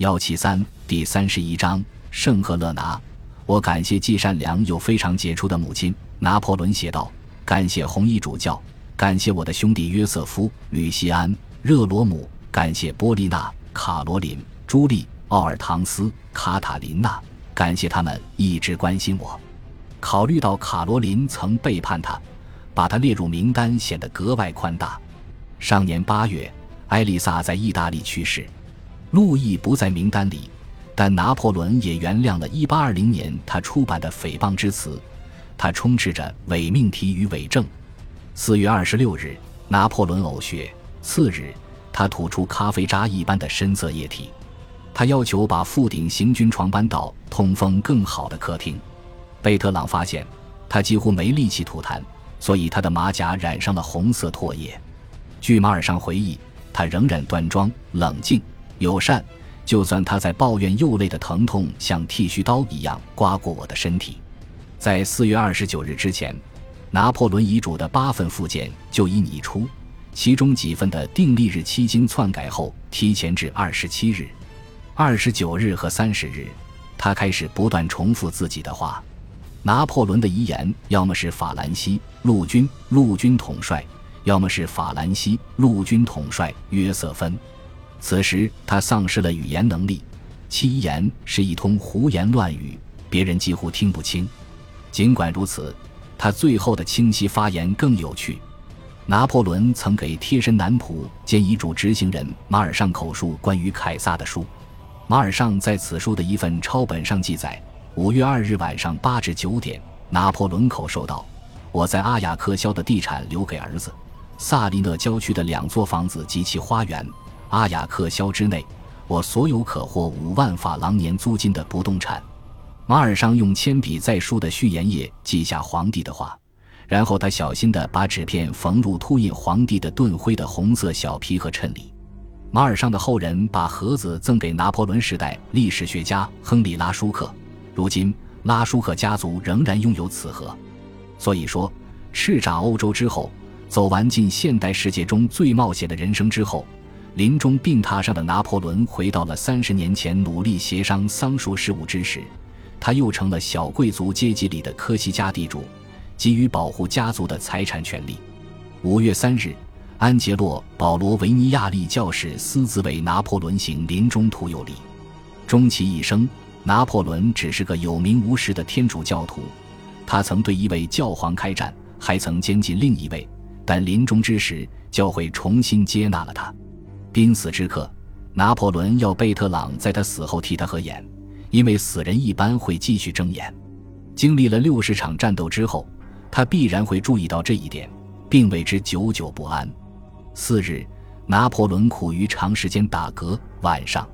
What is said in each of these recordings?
幺七三第三十一章圣赫勒拿。我感谢既善良又非常杰出的母亲。拿破仑写道：“感谢红衣主教，感谢我的兄弟约瑟夫、吕西安、热罗姆，感谢波利娜、卡罗琳、朱莉、奥尔唐斯、卡塔琳娜，感谢他们一直关心我。考虑到卡罗琳曾背叛他，把他列入名单显得格外宽大。上年八月，艾丽萨在意大利去世，路易不在名单里，但拿破仑也原谅了1820年他出版的诽谤之词。”他充斥着伪命题与伪证。四月二十六日，拿破仑呕血。次日，他吐出咖啡渣一般的深色液体。他要求把副顶行军床搬到通风更好的客厅。贝特朗发现他几乎没力气吐痰，所以他的马甲染上了红色唾液。据马尔尚回忆，他仍然端庄、冷静、友善，就算他在抱怨右肋的疼痛像剃须刀一样刮过我的身体。在四月二十九日之前，拿破仑遗嘱的八份附件就已拟出，其中几份的订立日期经篡改后提前至二十七日、二十九日和三十日。他开始不断重复自己的话。拿破仑的遗言要么是法兰西陆军陆军统帅，要么是法兰西陆军统帅约瑟芬。此时他丧失了语言能力，其遗言是一通胡言乱语，别人几乎听不清。尽管如此，他最后的清晰发言更有趣。拿破仑曾给贴身男仆兼遗嘱执行人马尔尚口述关于凯撒的书。马尔尚在此书的一份抄本上记载：五月二日晚上八至九点，拿破仑口授道：“我在阿雅克肖的地产留给儿子，萨利讷郊区的两座房子及其花园，阿雅克肖之内，我所有可获五万法郎年租金的不动产。”马尔商用铅笔在书的序言页记下皇帝的话，然后他小心地把纸片缝入凸印皇帝的盾徽的红色小皮盒衬里。马尔尚的后人把盒子赠给拿破仑时代历史学家亨利拉舒克，如今拉舒克家族仍然拥有此盒。所以说，叱咤欧洲之后，走完近现代世界中最冒险的人生之后，临终病榻上的拿破仑回到了三十年前努力协商桑树事务之时。他又成了小贵族阶级里的科西嘉地主，给予保护家族的财产权利。五月三日，安杰洛·保罗·维尼亚利教士私自为拿破仑行临终徒有礼。终其一生，拿破仑只是个有名无实的天主教徒。他曾对一位教皇开战，还曾监禁另一位，但临终之时，教会重新接纳了他。濒死之刻，拿破仑要贝特朗在他死后替他合眼。因为死人一般会继续睁眼，经历了六十场战斗之后，他必然会注意到这一点，并为之久久不安。次日，拿破仑苦于长时间打嗝，晚上，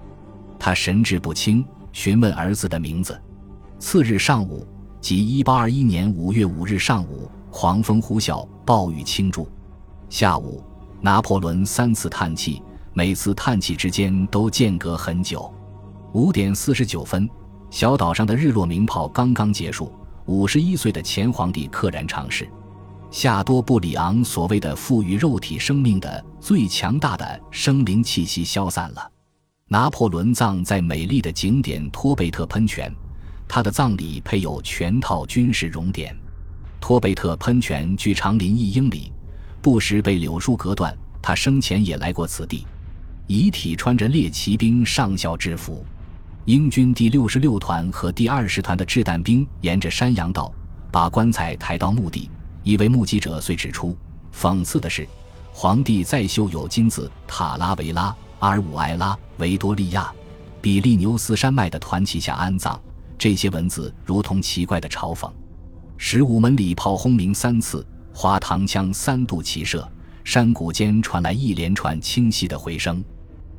他神志不清，询问儿子的名字。次日上午，即一八二一年五月五日上午，狂风呼啸，暴雨倾注。下午，拿破仑三次叹气，每次叹气之间都间隔很久。五点四十九分，小岛上的日落鸣炮刚刚结束。五十一岁的前皇帝溘然长逝。夏多布里昂所谓的赋予肉体生命的最强大的生灵气息消散了。拿破仑葬在美丽的景点托贝特喷泉，他的葬礼配有全套军事熔点。托贝特喷泉距长林一英里，不时被柳树隔断。他生前也来过此地。遗体穿着列骑兵上校制服。英军第六十六团和第二十团的掷弹兵沿着山羊道把棺材抬到墓地。一位目击者遂指出，讽刺的是，皇帝在绣有金字塔拉维拉、阿尔武埃拉、维多利亚、比利牛斯山脉的团旗下安葬。这些文字如同奇怪的嘲讽。十五门礼炮轰鸣三次，花膛枪三度齐射，山谷间传来一连串清晰的回声。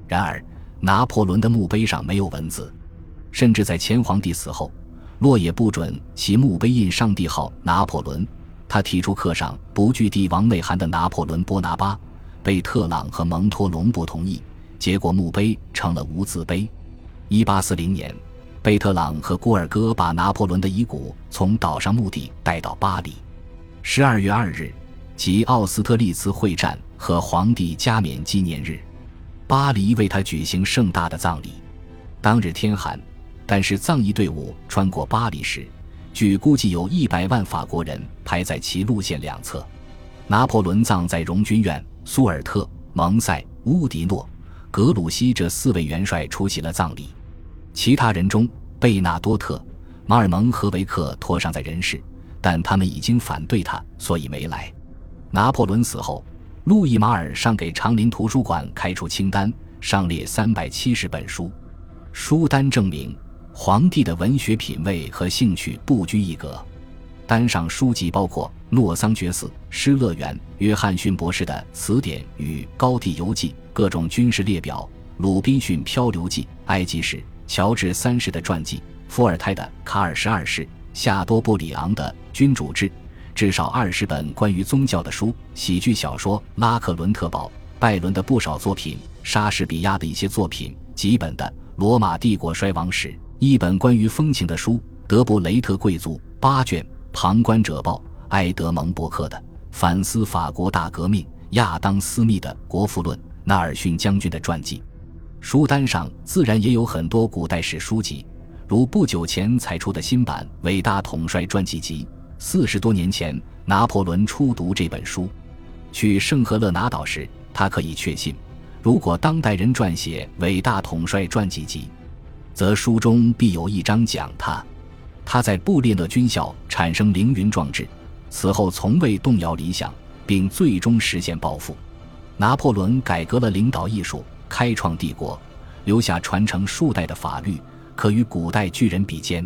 然而，拿破仑的墓碑上没有文字。甚至在前皇帝死后，洛也不准其墓碑印上帝号“拿破仑”。他提出刻上不具帝王内涵的“拿破仑·波拿巴”，被特朗和蒙托隆不同意，结果墓碑成了无字碑。1840年，贝特朗和古尔戈把拿破仑的遗骨从岛上墓地带到巴黎。12月2日，即奥斯特利茨会战和皇帝加冕纪念日，巴黎为他举行盛大的葬礼。当日天寒，但是葬仪队伍穿过巴黎时，据估计有一百万法国人排在其路线两侧。拿破仑葬在荣军院，苏尔特、蒙塞、乌迪诺、格鲁希这四位元帅出席了葬礼。其他人中，贝纳多特、马尔蒙和维克托尚在人世，但他们已经反对他，所以没来。拿破仑死后，路易马尔上给长林图书馆开出清单，上列三百七十本书。书单证明皇帝的文学品味和兴趣不拘一格。单上书籍包括洛桑觉寺、失乐园、约翰逊博士的词典与高地游记、各种军事列表、鲁滨逊漂流记、埃及史、乔治三世的传记、伏尔泰的《卡尔十二世》、夏多布里昂的《君主制》，至少二十本关于宗教的书、喜剧小说、拉克伦特堡、拜伦的不少作品、莎士比亚的一些作品、几本的《罗马帝国衰亡史》，一本关于风情的书，德布雷特贵族八卷。旁观者报，埃德蒙伯克的《反思法国大革命》，亚当斯密的《国富论》，纳尔逊将军的传记。书单上自然也有很多古代史书籍，如不久前才出的新版《伟大统帅传记集》。四十多年前，拿破仑初读这本书，去圣赫勒拿岛时，他可以确信，如果当代人撰写《伟大统帅传记集》，则书中必有一章讲他。他在布列讷军校产生凌云壮志，此后从未动摇理想，并最终实现抱负。拿破仑改革了领导艺术，开创帝国，留下传承数代的法律，可与古代巨人比肩。